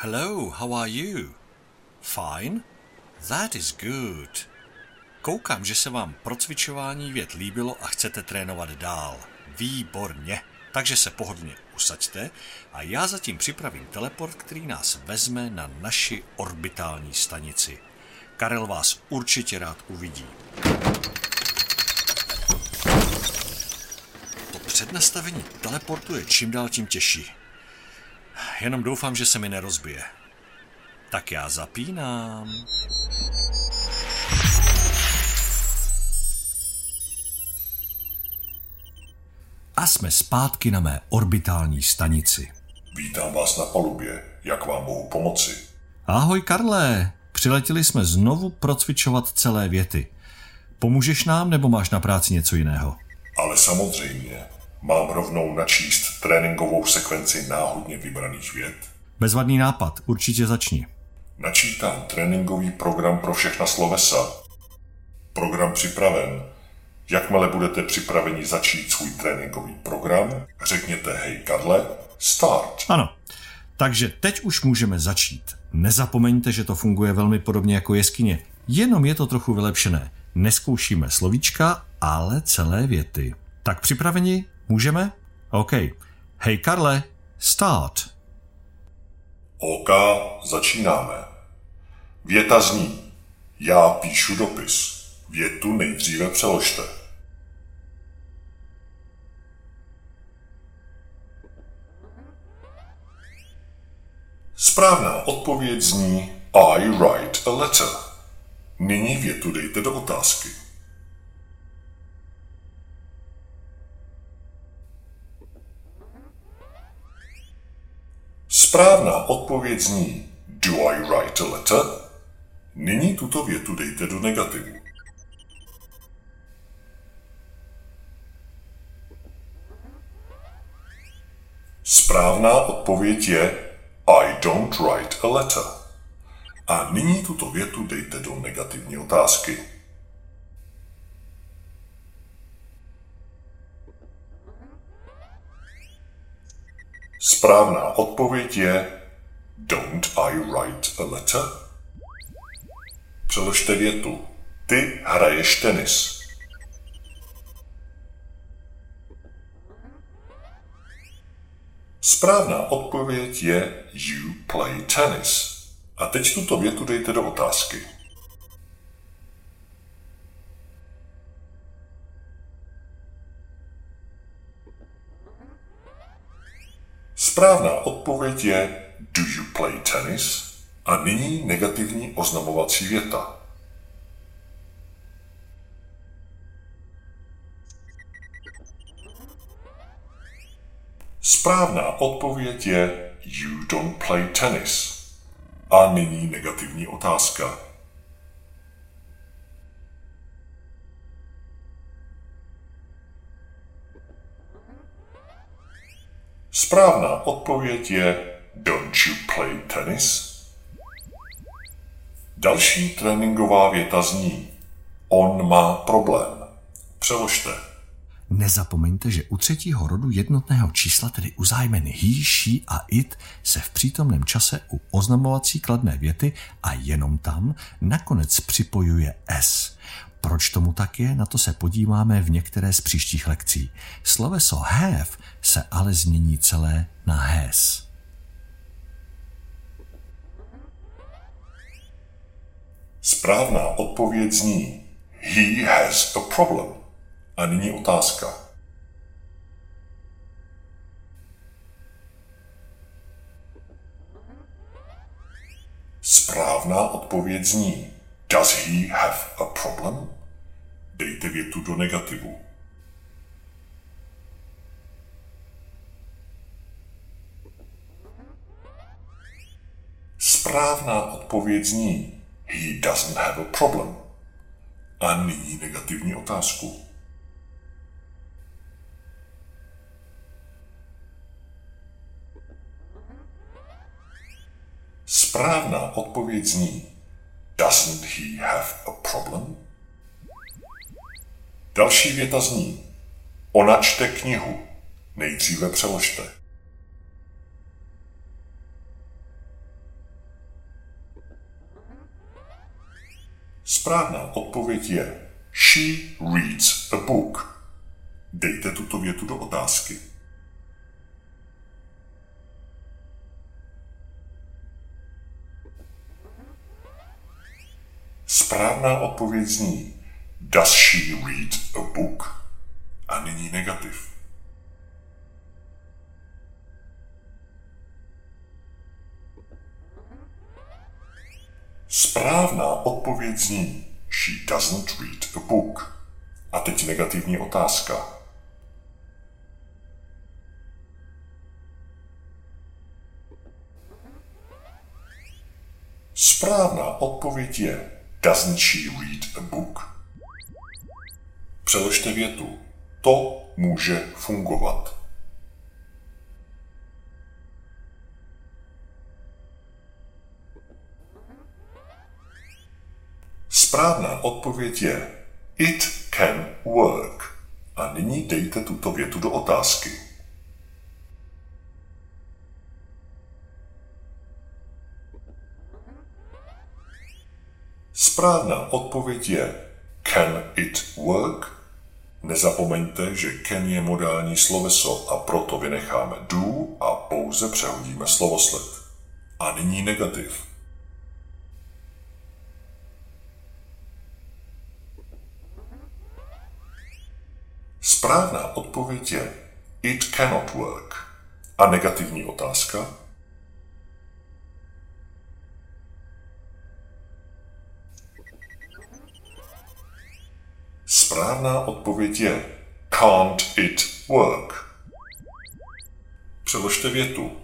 Hello, how are you? Fine? That is good. Koukám, že se vám procvičování věd líbilo a chcete trénovat dál. Výborně. Takže se pohodlně usaďte a já zatím připravím teleport, který nás vezme na naši orbitální stanici. Karel vás určitě rád uvidí. To přednastavení teleportu je čím dál tím těžší. Jenom doufám, že se mi nerozbije. Tak já zapínám. A jsme zpátky na mé orbitální stanici. Vítám vás na palubě. Jak vám mohu pomoci? Ahoj Karle, přiletěli jsme znovu procvičovat celé věty. Pomůžeš nám nebo máš na práci něco jiného? Ale samozřejmě. Mám rovnou načíst tréninkovou sekvenci náhodně vybraných věd. Bezvadný nápad, určitě začni. Načítám tréninkový program pro všechna slovesa. Program připraven. Jakmile budete připraveni začít svůj tréninkový program, řekněte hej Karle, start. Ano, takže teď už můžeme začít. Nezapomeňte, že to funguje velmi podobně jako jeskyně, jenom je to trochu vylepšené. Neskoušíme slovíčka, ale celé věty. Tak připraveni? Můžeme? OK. Hej Karle, start. OK, začínáme. Věta zní. Já píšu dopis. Větu nejdříve přeložte. Správná odpověď zní I write a letter. Nyní větu dejte do otázky. Správná odpověď zní Do I write a letter? Nyní tuto větu dejte do negativu. Správná odpověď je I don't write a letter. A nyní tuto větu dejte do negativní otázky. Správná odpověď je Don't I write a letter? Přeložte větu. Ty hraješ tenis. Správná odpověď je You play tennis. A teď tuto větu dejte do otázky. Správná odpověď je Do you play tennis? A nyní negativní oznamovací věta. Správná odpověď je You don't play tennis. A nyní negativní otázka. Správná odpověď je Don't you play tennis? Další tréninková věta zní On má problém. Přeložte. Nezapomeňte, že u třetího rodu jednotného čísla, tedy u zájmen he, she a it, se v přítomném čase u oznamovací kladné věty a jenom tam nakonec připojuje s. Proč tomu tak je, na to se podíváme v některé z příštích lekcí. Sloveso have se ale změní celé na has. Správná odpověď zní He has a problem. A nyní otázka. Správná odpověď zní Does he have a problem? Dejte větu do negativu. Správná odpověď zní He doesn't have a problem. A nyní negativní otázku. Správná odpověď zní Doesn't he have a problem? Další věta zní. Ona čte knihu. Nejdříve přeložte. Správná odpověď je She reads a book. Dejte tuto větu do otázky. Správná odpověď zní Does she read a book? A nyní negativ. Správná odpověď zní She doesn't read a book. A teď negativní otázka. Správná odpověď je Doesn't she read a book? Přeložte větu. To může fungovat. Správná odpověď je It can work. A nyní dejte tuto větu do otázky. Správná odpověď je Can it work? Nezapomeňte, že can je modální sloveso a proto vynecháme do a pouze přehodíme slovosled. A nyní negativ. Správná odpověď je It cannot work. A negativní otázka? Správná odpověď je Can't it work? Přeložte větu.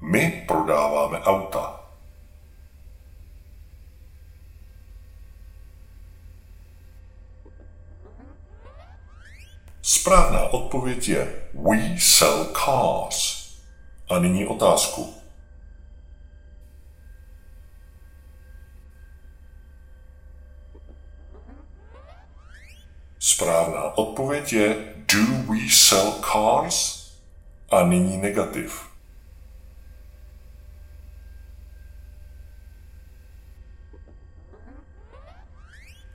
My prodáváme auta. Správná odpověď je We sell cars. A nyní otázku. Správná odpověď je Do we sell cars? A nyní negativ.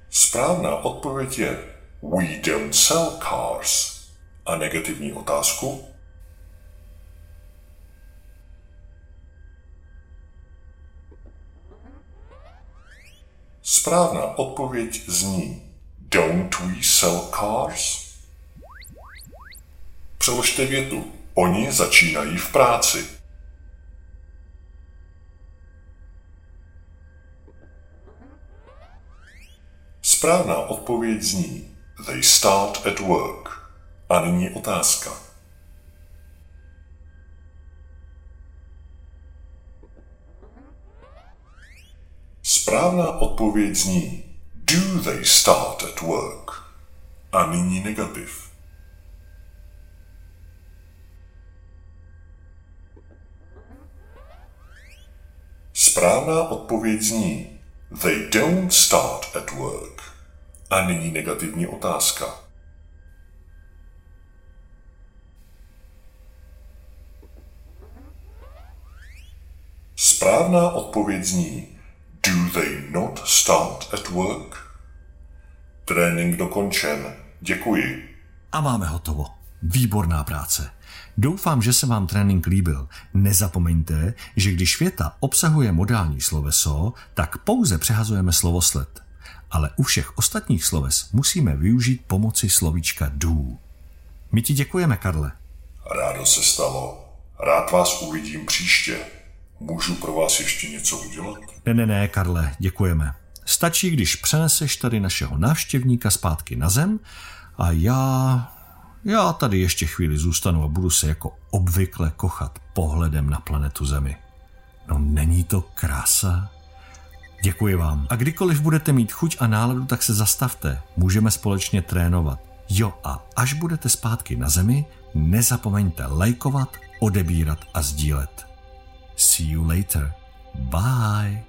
Správná odpověď je We don't sell cars. A negativní otázku? Správná odpověď zní Don't we sell cars? Přeložte větu. Oni začínají v práci. Správná odpověď zní They start at work. A nyní otázka. Správná odpověď zní Do they start at work? A nyní negativ. Správná odpověď zní They don't start at work. A nyní negativní otázka. Správná odpověď zní start at work? Trénink dokončen. Děkuji. A máme hotovo. Výborná práce. Doufám, že se vám trénink líbil. Nezapomeňte, že když věta obsahuje modální sloveso, tak pouze přehazujeme slovosled. Ale u všech ostatních sloves musíme využít pomoci slovíčka do. My ti děkujeme, Karle. Rádo se stalo. Rád vás uvidím příště. Můžu pro vás ještě něco udělat? Ne, ne, ne, Karle, děkujeme. Stačí, když přeneseš tady našeho návštěvníka zpátky na zem a já... Já tady ještě chvíli zůstanu a budu se jako obvykle kochat pohledem na planetu Zemi. No není to krása? Děkuji vám. A kdykoliv budete mít chuť a náladu, tak se zastavte. Můžeme společně trénovat. Jo a až budete zpátky na Zemi, nezapomeňte lajkovat, odebírat a sdílet. See you later. Bye.